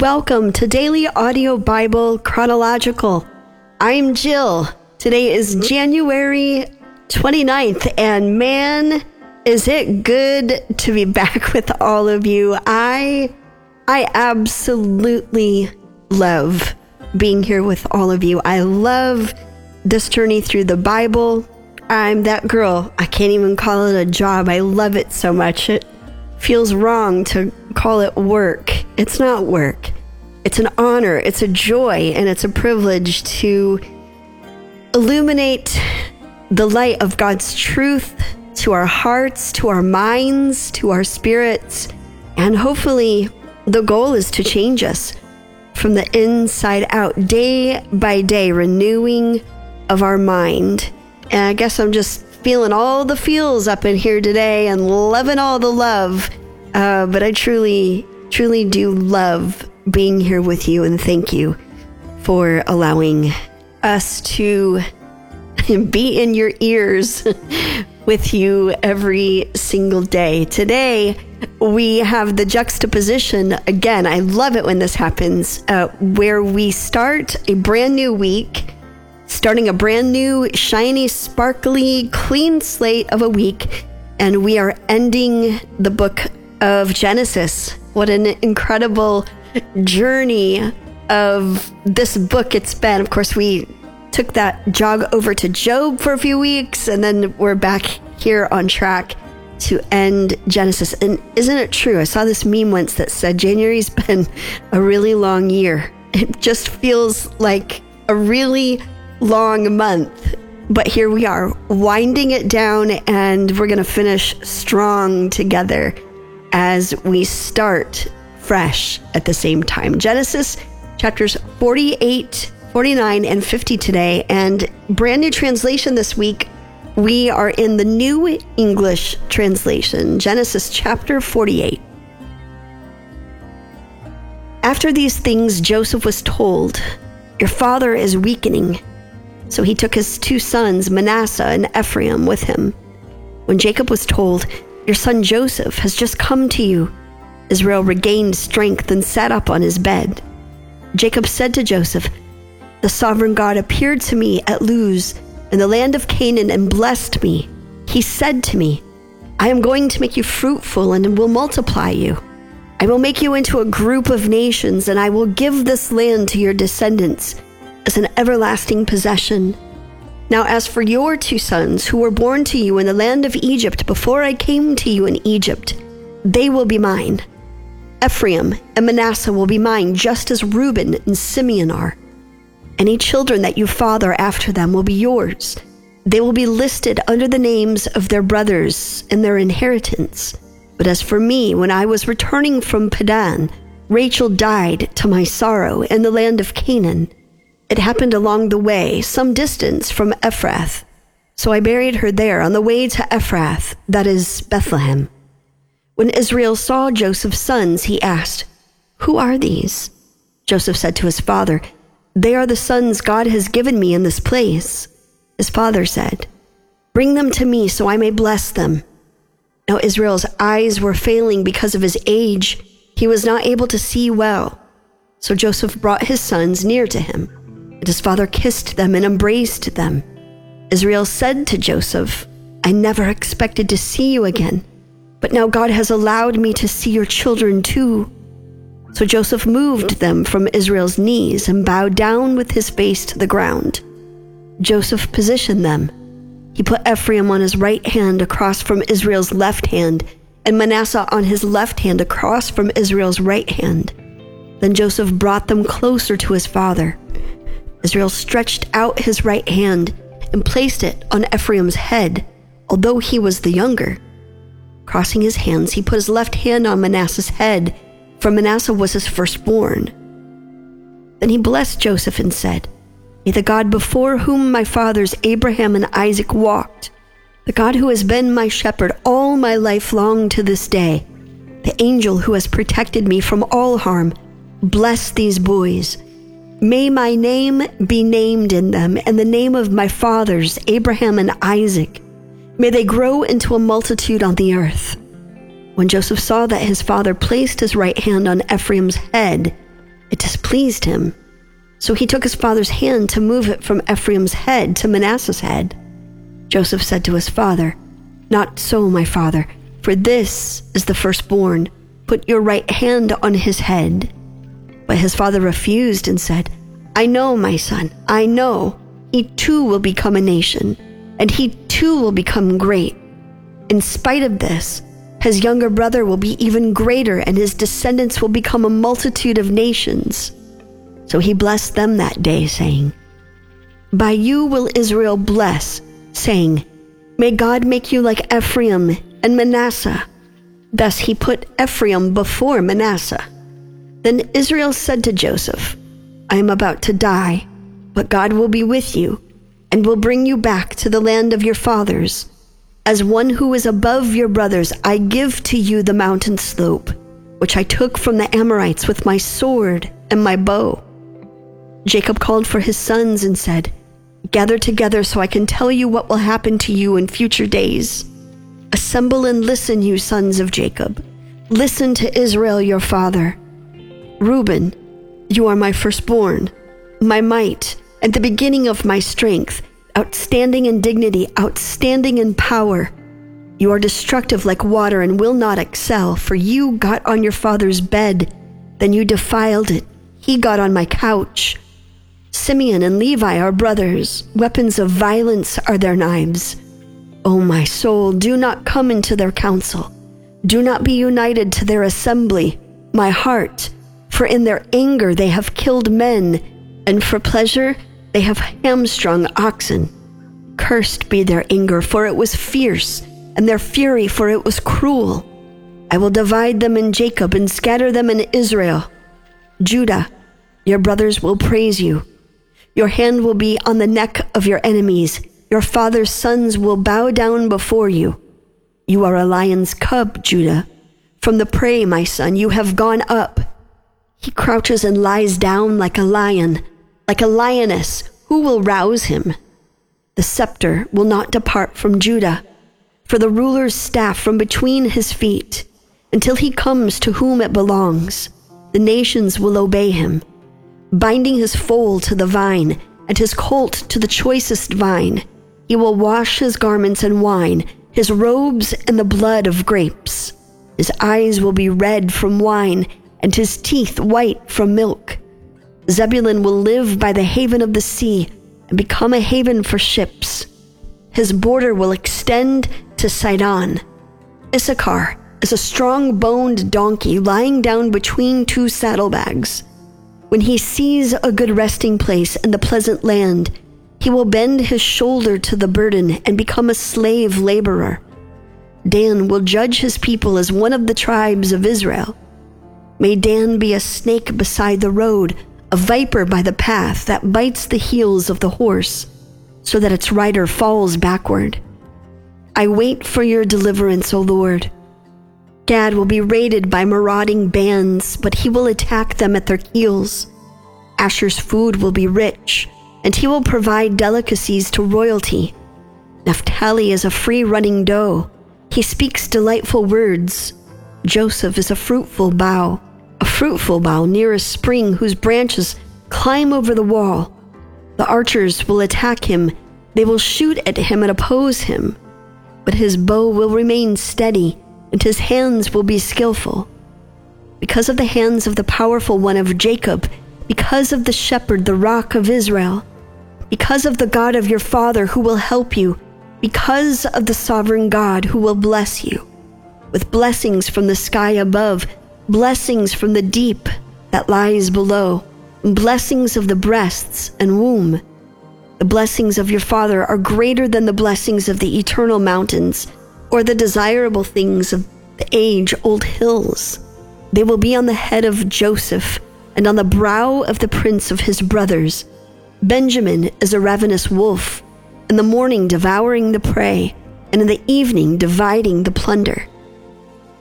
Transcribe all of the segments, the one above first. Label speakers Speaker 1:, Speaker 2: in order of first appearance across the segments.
Speaker 1: Welcome to Daily Audio Bible Chronological. I'm Jill. Today is mm-hmm. January 29th, and man, is it good to be back with all of you. I I absolutely love being here with all of you. I love this journey through the Bible. I'm that girl. I can't even call it a job. I love it so much. It feels wrong to call it work. It's not work. It's an honor, it's a joy, and it's a privilege to illuminate the light of God's truth to our hearts, to our minds, to our spirits. And hopefully, the goal is to change us from the inside out, day by day, renewing of our mind. And I guess I'm just feeling all the feels up in here today and loving all the love. Uh, but I truly, truly do love being here with you and thank you for allowing us to be in your ears with you every single day. Today, we have the juxtaposition again. I love it when this happens, uh, where we start a brand new week, starting a brand new, shiny, sparkly, clean slate of a week, and we are ending the book of Genesis. What an incredible journey of this book it's been. Of course, we took that jog over to Job for a few weeks, and then we're back here on track to end Genesis. And isn't it true? I saw this meme once that said January's been a really long year. It just feels like a really long month. But here we are, winding it down, and we're going to finish strong together as we start fresh at the same time. Genesis chapters 48 49 and 50 today. And brand new translation this week, we are in the New English translation, Genesis chapter 48. After these things, Joseph was told, Your father is weakening. So he took his two sons, Manasseh and Ephraim, with him. When Jacob was told, Your son Joseph has just come to you, Israel regained strength and sat up on his bed. Jacob said to Joseph, the sovereign God appeared to me at Luz in the land of Canaan and blessed me. He said to me, I am going to make you fruitful and will multiply you. I will make you into a group of nations, and I will give this land to your descendants as an everlasting possession. Now, as for your two sons who were born to you in the land of Egypt before I came to you in Egypt, they will be mine. Ephraim and Manasseh will be mine, just as Reuben and Simeon are. Any children that you father after them will be yours. They will be listed under the names of their brothers and their inheritance. But as for me, when I was returning from Paddan, Rachel died to my sorrow in the land of Canaan. It happened along the way, some distance from Ephrath. So I buried her there on the way to Ephrath, that is Bethlehem. When Israel saw Joseph's sons, he asked, Who are these? Joseph said to his father, they are the sons God has given me in this place. His father said, Bring them to me so I may bless them. Now Israel's eyes were failing because of his age. He was not able to see well. So Joseph brought his sons near to him, and his father kissed them and embraced them. Israel said to Joseph, I never expected to see you again, but now God has allowed me to see your children too. So Joseph moved them from Israel's knees and bowed down with his face to the ground. Joseph positioned them. He put Ephraim on his right hand across from Israel's left hand, and Manasseh on his left hand across from Israel's right hand. Then Joseph brought them closer to his father. Israel stretched out his right hand and placed it on Ephraim's head, although he was the younger. Crossing his hands, he put his left hand on Manasseh's head for Manasseh was his firstborn. Then he blessed Joseph and said, May the God before whom my fathers Abraham and Isaac walked, the God who has been my shepherd all my life long to this day, the angel who has protected me from all harm, bless these boys. May my name be named in them, and the name of my fathers, Abraham and Isaac. May they grow into a multitude on the earth. When Joseph saw that his father placed his right hand on Ephraim's head, It displeased him. So he took his father's hand to move it from Ephraim's head to Manasseh's head. Joseph said to his father, Not so, my father, for this is the firstborn. Put your right hand on his head. But his father refused and said, I know, my son, I know. He too will become a nation, and he too will become great. In spite of this, his younger brother will be even greater, and his descendants will become a multitude of nations. So he blessed them that day, saying, By you will Israel bless, saying, May God make you like Ephraim and Manasseh. Thus he put Ephraim before Manasseh. Then Israel said to Joseph, I am about to die, but God will be with you and will bring you back to the land of your fathers. As one who is above your brothers, I give to you the mountain slope, which I took from the Amorites with my sword and my bow. Jacob called for his sons and said, Gather together so I can tell you what will happen to you in future days. Assemble and listen, you sons of Jacob. Listen to Israel your father. Reuben, you are my firstborn, my might, and the beginning of my strength outstanding in dignity, outstanding in power. You are destructive like water and will not excel, for you got on your father's bed, then you defiled it. He got on my couch. Simeon and Levi are brothers. Weapons of violence are their knives. O oh, my soul, do not come into their council. Do not be united to their assembly, my heart, for in their anger they have killed men, and for pleasure they have hamstrung oxen. Cursed be their anger, for it was fierce, and their fury, for it was cruel. I will divide them in Jacob and scatter them in Israel. Judah, your brothers will praise you. Your hand will be on the neck of your enemies. Your father's sons will bow down before you. You are a lion's cub, Judah. From the prey, my son, you have gone up. He crouches and lies down like a lion like a lioness, who will rouse him? The scepter will not depart from Judah, for the ruler's staff from between his feet, until he comes to whom it belongs. The nations will obey him, binding his foal to the vine, and his colt to the choicest vine. He will wash his garments in wine, his robes in the blood of grapes. His eyes will be red from wine, and his teeth white from milk. Zebulun will live by the haven of the sea and become a haven for ships. His border will extend to Sidon. Issachar is a strong boned donkey lying down between two saddlebags. When he sees a good resting place in the pleasant land, he will bend his shoulder to the burden and become a slave laborer. Dan will judge his people as one of the tribes of Israel. May Dan be a snake beside the road a viper by the path that bites the heels of the horse so that its rider falls backward. I wait for your deliverance, O Lord. Gad will be raided by marauding bands, but he will attack them at their heels. Asher's food will be rich, and he will provide delicacies to royalty. Naphtali is a free running doe. He speaks delightful words. Joseph is a fruitful bough a fruitful bough near a spring whose branches climb over the wall. The archers will attack him, they will shoot at him and oppose him. But his bow will remain steady, and his hands will be skillful. Because of the hands of the powerful one of Jacob, because of the shepherd, the rock of Israel, because of the God of your father who will help you, because of the sovereign God who will bless you, with blessings from the sky above blessings from the deep that lies below, blessings of the breasts and womb. The blessings of your father are greater than the blessings of the eternal mountains or the desirable things of the age old hills. They will be on the head of Joseph and on the brow of the prince of his brothers. Benjamin is a ravenous wolf, in the morning devouring the prey, and in the evening dividing the plunder.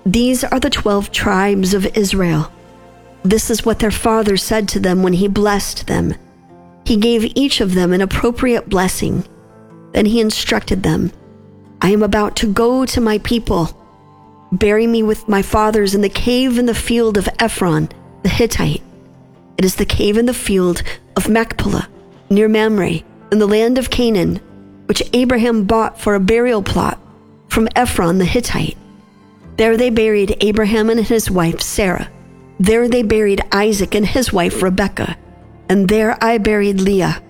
Speaker 1: These are the twelve tribes of Israel. This is what their father said to them when he blessed them. He gave each of them an appropriate blessing. Then he instructed them I am about to go to my people. Bury me with my fathers in the cave in the field of Ephron the Hittite. It is the cave in the field of Machpelah, near Mamre, in the land of Canaan, which Abraham bought for a burial plot from Ephron the Hittite. There they buried Abraham and his wife Sarah. There they buried Isaac and his wife Rebekah. And there I buried Leah.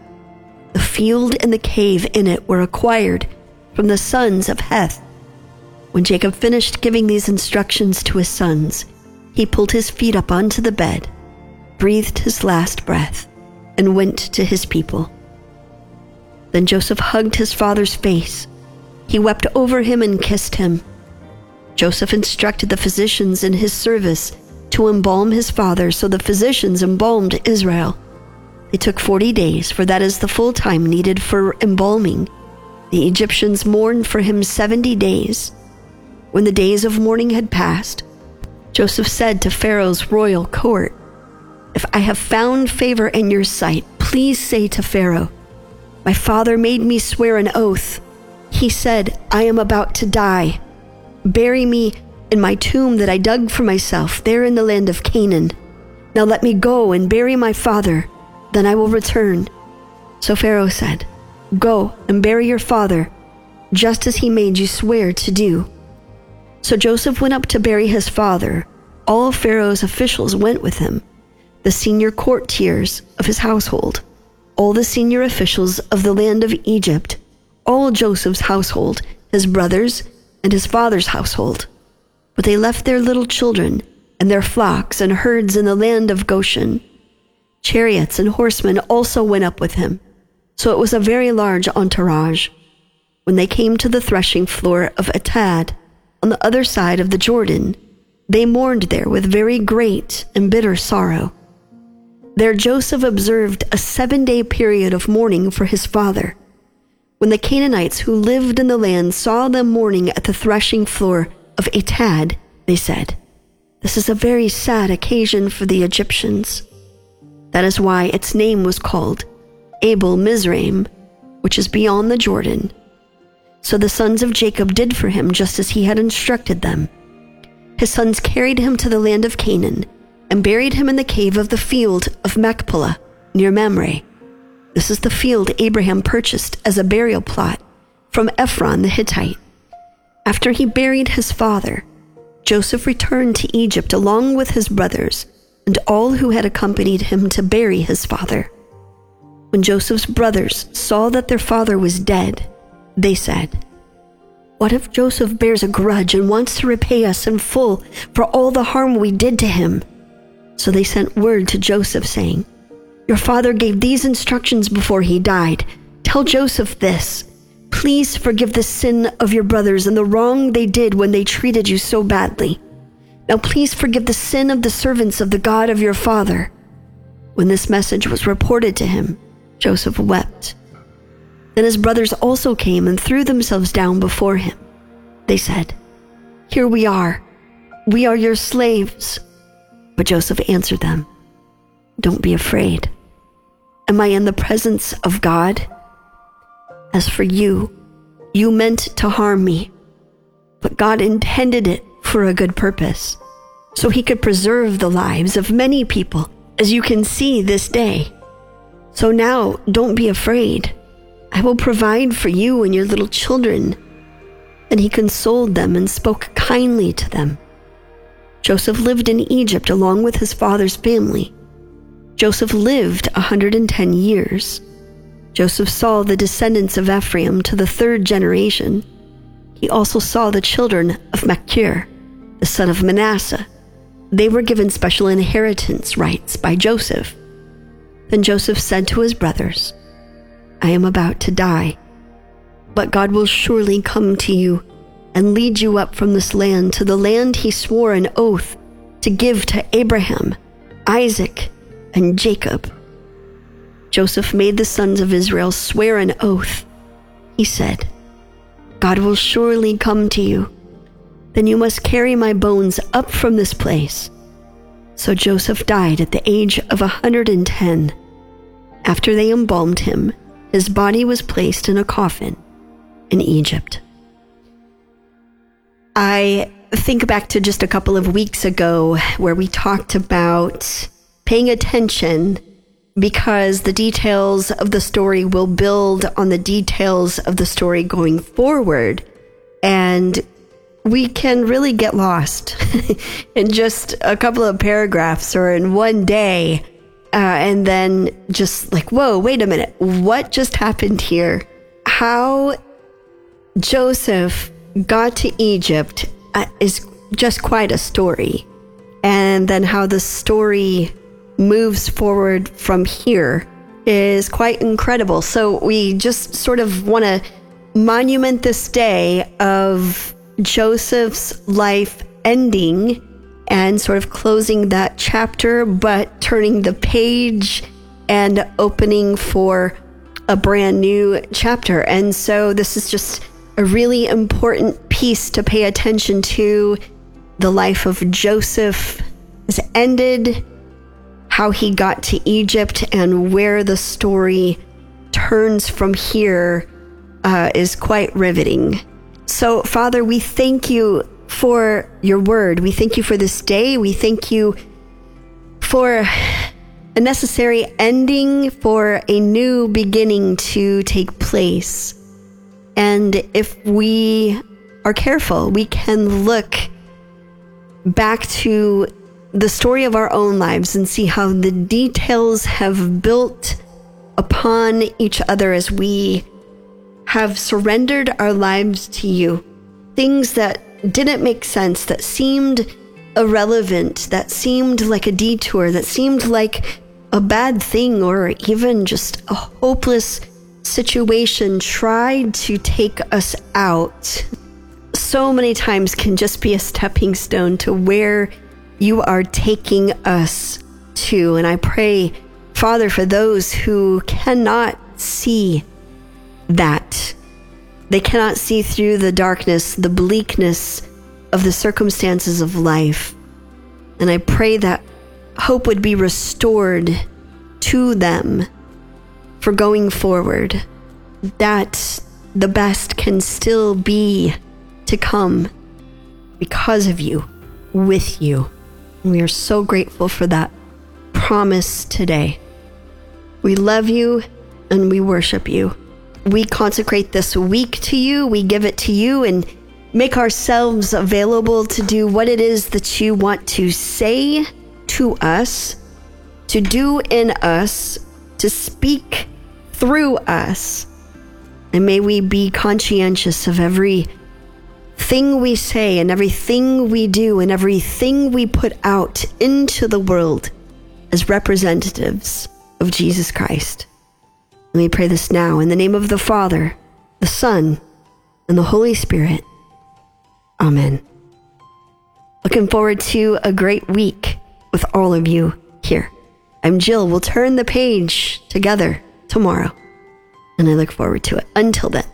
Speaker 1: The field and the cave in it were acquired from the sons of Heth. When Jacob finished giving these instructions to his sons, he pulled his feet up onto the bed, breathed his last breath, and went to his people. Then Joseph hugged his father's face. He wept over him and kissed him. Joseph instructed the physicians in his service to embalm his father, so the physicians embalmed Israel. It took 40 days, for that is the full time needed for embalming. The Egyptians mourned for him 70 days. When the days of mourning had passed, Joseph said to Pharaoh's royal court, If I have found favor in your sight, please say to Pharaoh, My father made me swear an oath. He said, I am about to die. Bury me in my tomb that I dug for myself there in the land of Canaan. Now let me go and bury my father, then I will return. So Pharaoh said, Go and bury your father, just as he made you swear to do. So Joseph went up to bury his father. All Pharaoh's officials went with him, the senior courtiers of his household, all the senior officials of the land of Egypt, all Joseph's household, his brothers, and his father's household. But they left their little children and their flocks and herds in the land of Goshen. Chariots and horsemen also went up with him, so it was a very large entourage. When they came to the threshing floor of Atad, on the other side of the Jordan, they mourned there with very great and bitter sorrow. There Joseph observed a seven day period of mourning for his father. When the Canaanites who lived in the land saw them mourning at the threshing floor of Atad, they said, This is a very sad occasion for the Egyptians. That is why its name was called Abel Mizraim, which is beyond the Jordan. So the sons of Jacob did for him just as he had instructed them. His sons carried him to the land of Canaan and buried him in the cave of the field of Machpelah near Mamre. This is the field Abraham purchased as a burial plot from Ephron the Hittite. After he buried his father, Joseph returned to Egypt along with his brothers and all who had accompanied him to bury his father. When Joseph's brothers saw that their father was dead, they said, What if Joseph bears a grudge and wants to repay us in full for all the harm we did to him? So they sent word to Joseph, saying, your father gave these instructions before he died. Tell Joseph this. Please forgive the sin of your brothers and the wrong they did when they treated you so badly. Now please forgive the sin of the servants of the God of your father. When this message was reported to him, Joseph wept. Then his brothers also came and threw themselves down before him. They said, Here we are. We are your slaves. But Joseph answered them, Don't be afraid. Am I in the presence of God? As for you, you meant to harm me, but God intended it for a good purpose, so he could preserve the lives of many people, as you can see this day. So now don't be afraid. I will provide for you and your little children. And he consoled them and spoke kindly to them. Joseph lived in Egypt along with his father's family Joseph lived a 110 years. Joseph saw the descendants of Ephraim to the third generation. He also saw the children of Machir, the son of Manasseh. They were given special inheritance rights by Joseph. Then Joseph said to his brothers, I am about to die, but God will surely come to you and lead you up from this land to the land he swore an oath to give to Abraham, Isaac, and Jacob. Joseph made the sons of Israel swear an oath. He said, God will surely come to you. Then you must carry my bones up from this place. So Joseph died at the age of a 110. After they embalmed him, his body was placed in a coffin in Egypt. I think back to just a couple of weeks ago where we talked about paying attention because the details of the story will build on the details of the story going forward. And we can really get lost in just a couple of paragraphs or in one day. Uh, and then just like, whoa, wait a minute. What just happened here? How Joseph got to Egypt uh, is just quite a story. And then how the story moves forward from here is quite incredible. So we just sort of want to monument this day of Joseph's life ending and sort of closing that chapter, but turning the page and opening for a brand new chapter. And so this is just a really important piece to pay attention to. The life of Joseph is ended how he got to Egypt and where the story turns from here uh, is quite riveting. So, Father, we thank you for your word. We thank you for this day. We thank you for a necessary ending, for a new beginning to take place. And if we are careful, we can look back to the story of our own lives and see how the details have built upon each other as we have surrendered our lives to you. Things that didn't make sense, that seemed irrelevant, that seemed like a detour, that seemed like a bad thing, or even just a hopeless situation tried to take us out. So many times can just be a stepping stone to where you are taking us to. And I pray, Father, for those who cannot see that. They cannot see through the darkness, the bleakness of the circumstances of life. And I pray that hope would be restored to them for going forward, that the best can still be to come because of you, with you. We are so grateful for that promise today. We love you and we worship you. We consecrate this week to you, we give it to you, and make ourselves available to do what it is that you want to say to us, to do in us, to speak through us. And may we be conscientious of every thing we say and everything we do and everything we put out into the world as representatives of Jesus Christ. Let me pray this now in the name of the Father, the Son, and the Holy Spirit. Amen. Looking forward to a great week with all of you here. I'm Jill. We'll turn the page together tomorrow, and I look forward to it. Until then,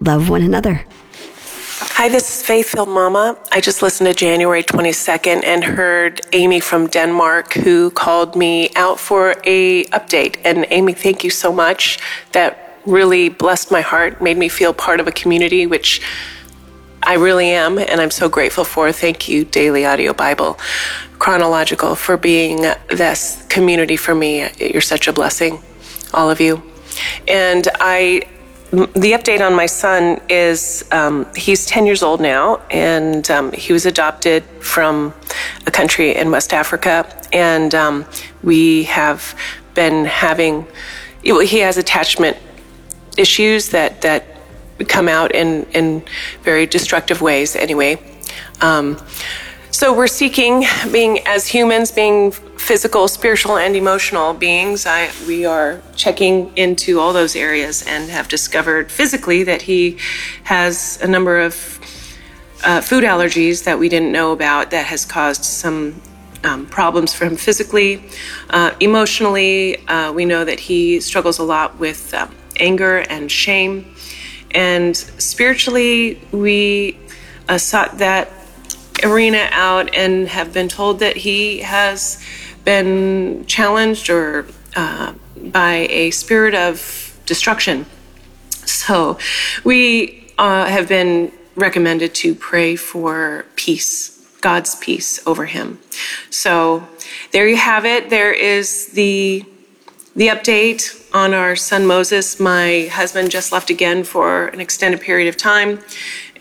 Speaker 1: love one another.
Speaker 2: Hi, this is Faithful Mama. I just listened to January 22nd and heard Amy from Denmark who called me out for a update. And Amy, thank you so much. That really blessed my heart, made me feel part of a community, which I really am, and I'm so grateful for. Thank you, Daily Audio Bible Chronological, for being this community for me. You're such a blessing, all of you. And I the update on my son is um, he's 10 years old now, and um, he was adopted from a country in West Africa. And um, we have been having, he has attachment issues that, that come out in, in very destructive ways, anyway. So we're seeking, being as humans, being physical, spiritual, and emotional beings, I, we are checking into all those areas and have discovered physically that he has a number of uh, food allergies that we didn't know about that has caused some um, problems for him physically. Uh, emotionally, uh, we know that he struggles a lot with um, anger and shame. And spiritually, we uh, sought that arena out and have been told that he has been challenged or uh, by a spirit of destruction. So we uh, have been recommended to pray for peace God's peace over him. So there you have it. There is the the update on our son Moses. My husband just left again for an extended period of time,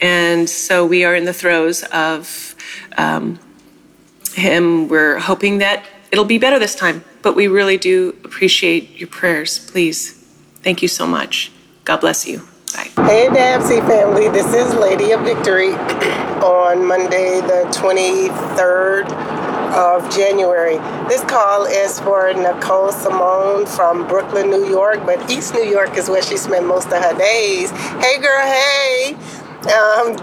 Speaker 2: and so we are in the throes of um, him. We're hoping that it'll be better this time, but we really do appreciate your prayers. Please, thank you so much. God bless you. Bye.
Speaker 3: Hey, Dabsy family. This is Lady of Victory on Monday, the 23rd of January. This call is for Nicole Simone from Brooklyn, New York, but East New York is where she spent most of her days. Hey, girl, hey. Um,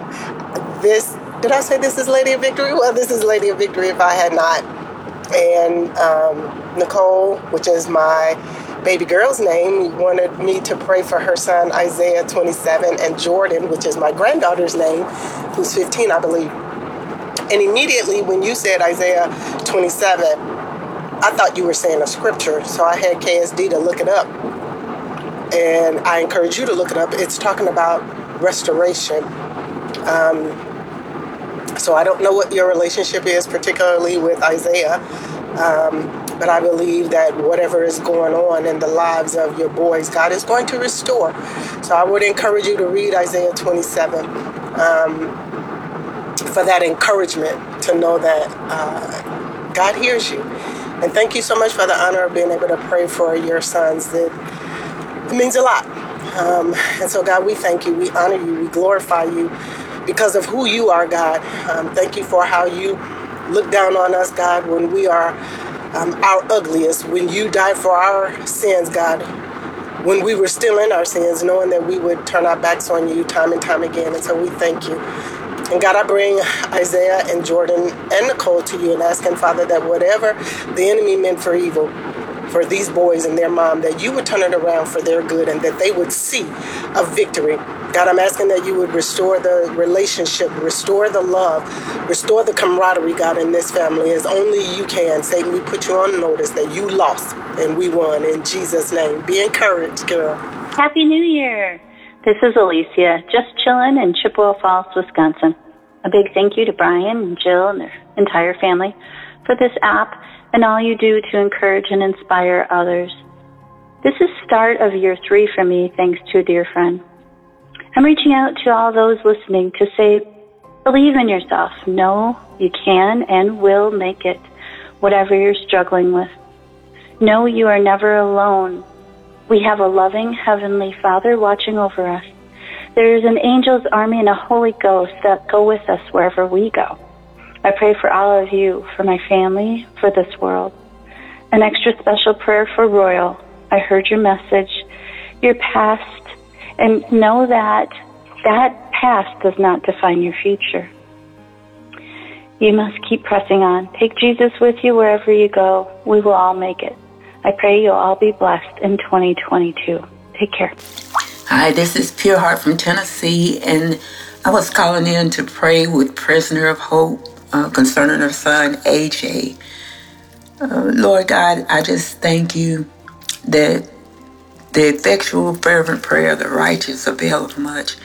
Speaker 3: this, did I say this is Lady of Victory? Well, this is Lady of Victory if I had not. And um, Nicole, which is my baby girl's name, wanted me to pray for her son Isaiah 27 and Jordan, which is my granddaughter's name, who's 15, I believe. And immediately when you said Isaiah 27, I thought you were saying a scripture, so I had KSD to look it up. And I encourage you to look it up. It's talking about restoration. Um, so I don't know what your relationship is, particularly with Isaiah. Um, but I believe that whatever is going on in the lives of your boys, God is going to restore. So I would encourage you to read Isaiah 27 um, for that encouragement to know that uh, God hears you. And thank you so much for the honor of being able to pray for your sons. It, means a lot. Um, and so, God, we thank you, we honor you, we glorify you because of who you are, God. Um, thank you for how you look down on us, God, when we are um, our ugliest, when you died for our sins, God, when we were still in our sins, knowing that we would turn our backs on you time and time again. And so we thank you. And God, I bring Isaiah and Jordan and Nicole to you and ask asking, Father, that whatever the enemy meant for evil, for these boys and their mom, that you would turn it around for their good and that they would see a victory God, I'm asking that you would restore the relationship, restore the love, restore the camaraderie, God, in this family as only you can. Satan, we put you on notice that you lost and we won. In Jesus' name, be encouraged, girl.
Speaker 4: Happy New Year. This is Alicia, just chilling in Chippewa Falls, Wisconsin. A big thank you to Brian and Jill and their entire family for this app and all you do to encourage and inspire others. This is start of year three for me, thanks to a dear friend. I'm reaching out to all those listening to say, believe in yourself. Know you can and will make it, whatever you're struggling with. Know you are never alone. We have a loving Heavenly Father watching over us. There is an angel's army and a Holy Ghost that go with us wherever we go. I pray for all of you, for my family, for this world. An extra special prayer for Royal. I heard your message. Your past and know that that past does not define your future. You must keep pressing on. Take Jesus with you wherever you go. We will all make it. I pray you'll all be blessed in 2022. Take care.
Speaker 5: Hi, this is Pure Heart from Tennessee, and I was calling in to pray with Prisoner of Hope uh, concerning her son, AJ. Uh, Lord God, I just thank you that the effectual, fervent prayer of the righteous availeth much.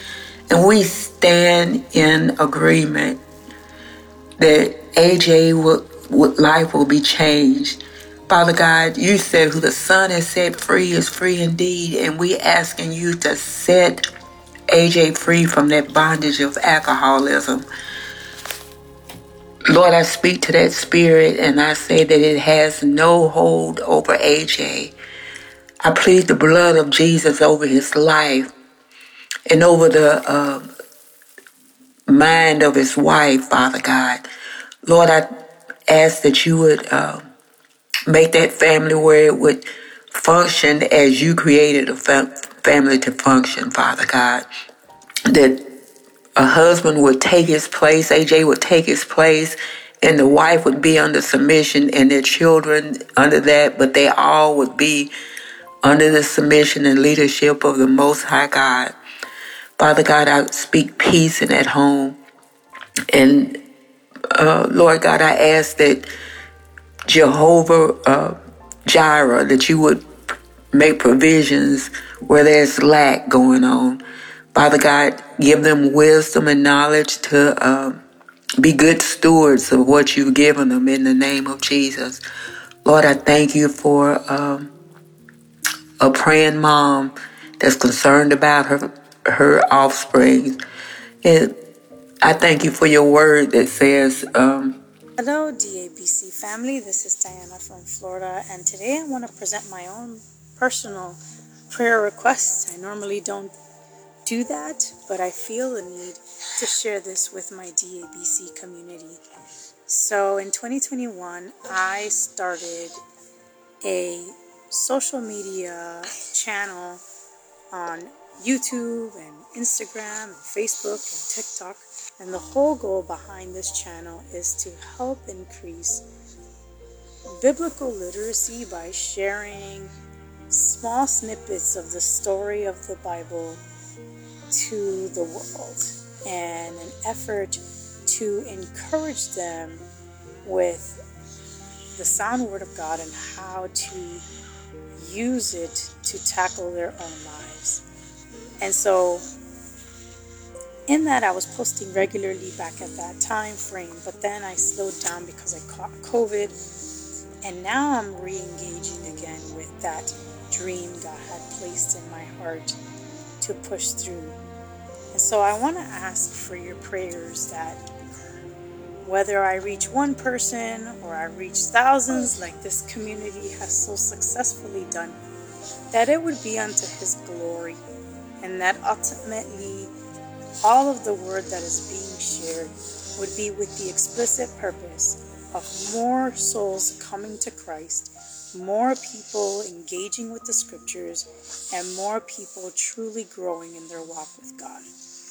Speaker 5: And we stand in agreement that AJ will, life will be changed. Father God, you said who the Son has set free is free indeed. And we asking you to set AJ free from that bondage of alcoholism. Lord, I speak to that spirit and I say that it has no hold over AJ. I plead the blood of Jesus over his life and over the uh, mind of his wife, Father God. Lord, I ask that you would uh, make that family where it would function as you created a fam- family to function, Father God. That a husband would take his place, AJ would take his place, and the wife would be under submission and their children under that, but they all would be under the submission and leadership of the Most High God. Father God, I speak peace and at home. And uh, Lord God, I ask that Jehovah uh, Jireh, that you would make provisions where there's lack going on. Father God, give them wisdom and knowledge to uh, be good stewards of what you've given them in the name of Jesus. Lord, I thank you for um, a praying mom that's concerned about her her offspring. And I thank you for your word that says, um,
Speaker 6: Hello, DABC family. This is Diana from Florida, and today I want to present my own personal prayer request. I normally don't do that, but I feel the need to share this with my DABC community. So in 2021, I started a social media channel on YouTube and Instagram and Facebook and TikTok. And the whole goal behind this channel is to help increase biblical literacy by sharing small snippets of the story of the Bible to the world and an effort to encourage them with the sound word of God and how to use it to tackle their own lives. And so in that I was posting regularly back at that time frame, but then I slowed down because I caught COVID and now I'm re-engaging again with that dream God had placed in my heart to push through. And so I want to ask for your prayers that whether I reach one person or I reach thousands like this community has so successfully done, that it would be unto His glory, and that ultimately all of the word that is being shared would be with the explicit purpose of more souls coming to Christ, more people engaging with the scriptures, and more people truly growing in their walk with God.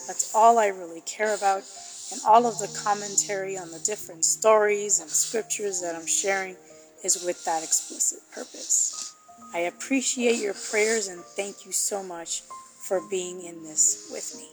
Speaker 6: That's all I really care about and all of the commentary on the different stories and scriptures that I'm sharing is with that explicit purpose. I appreciate your prayers and thank you so much for being in this with me.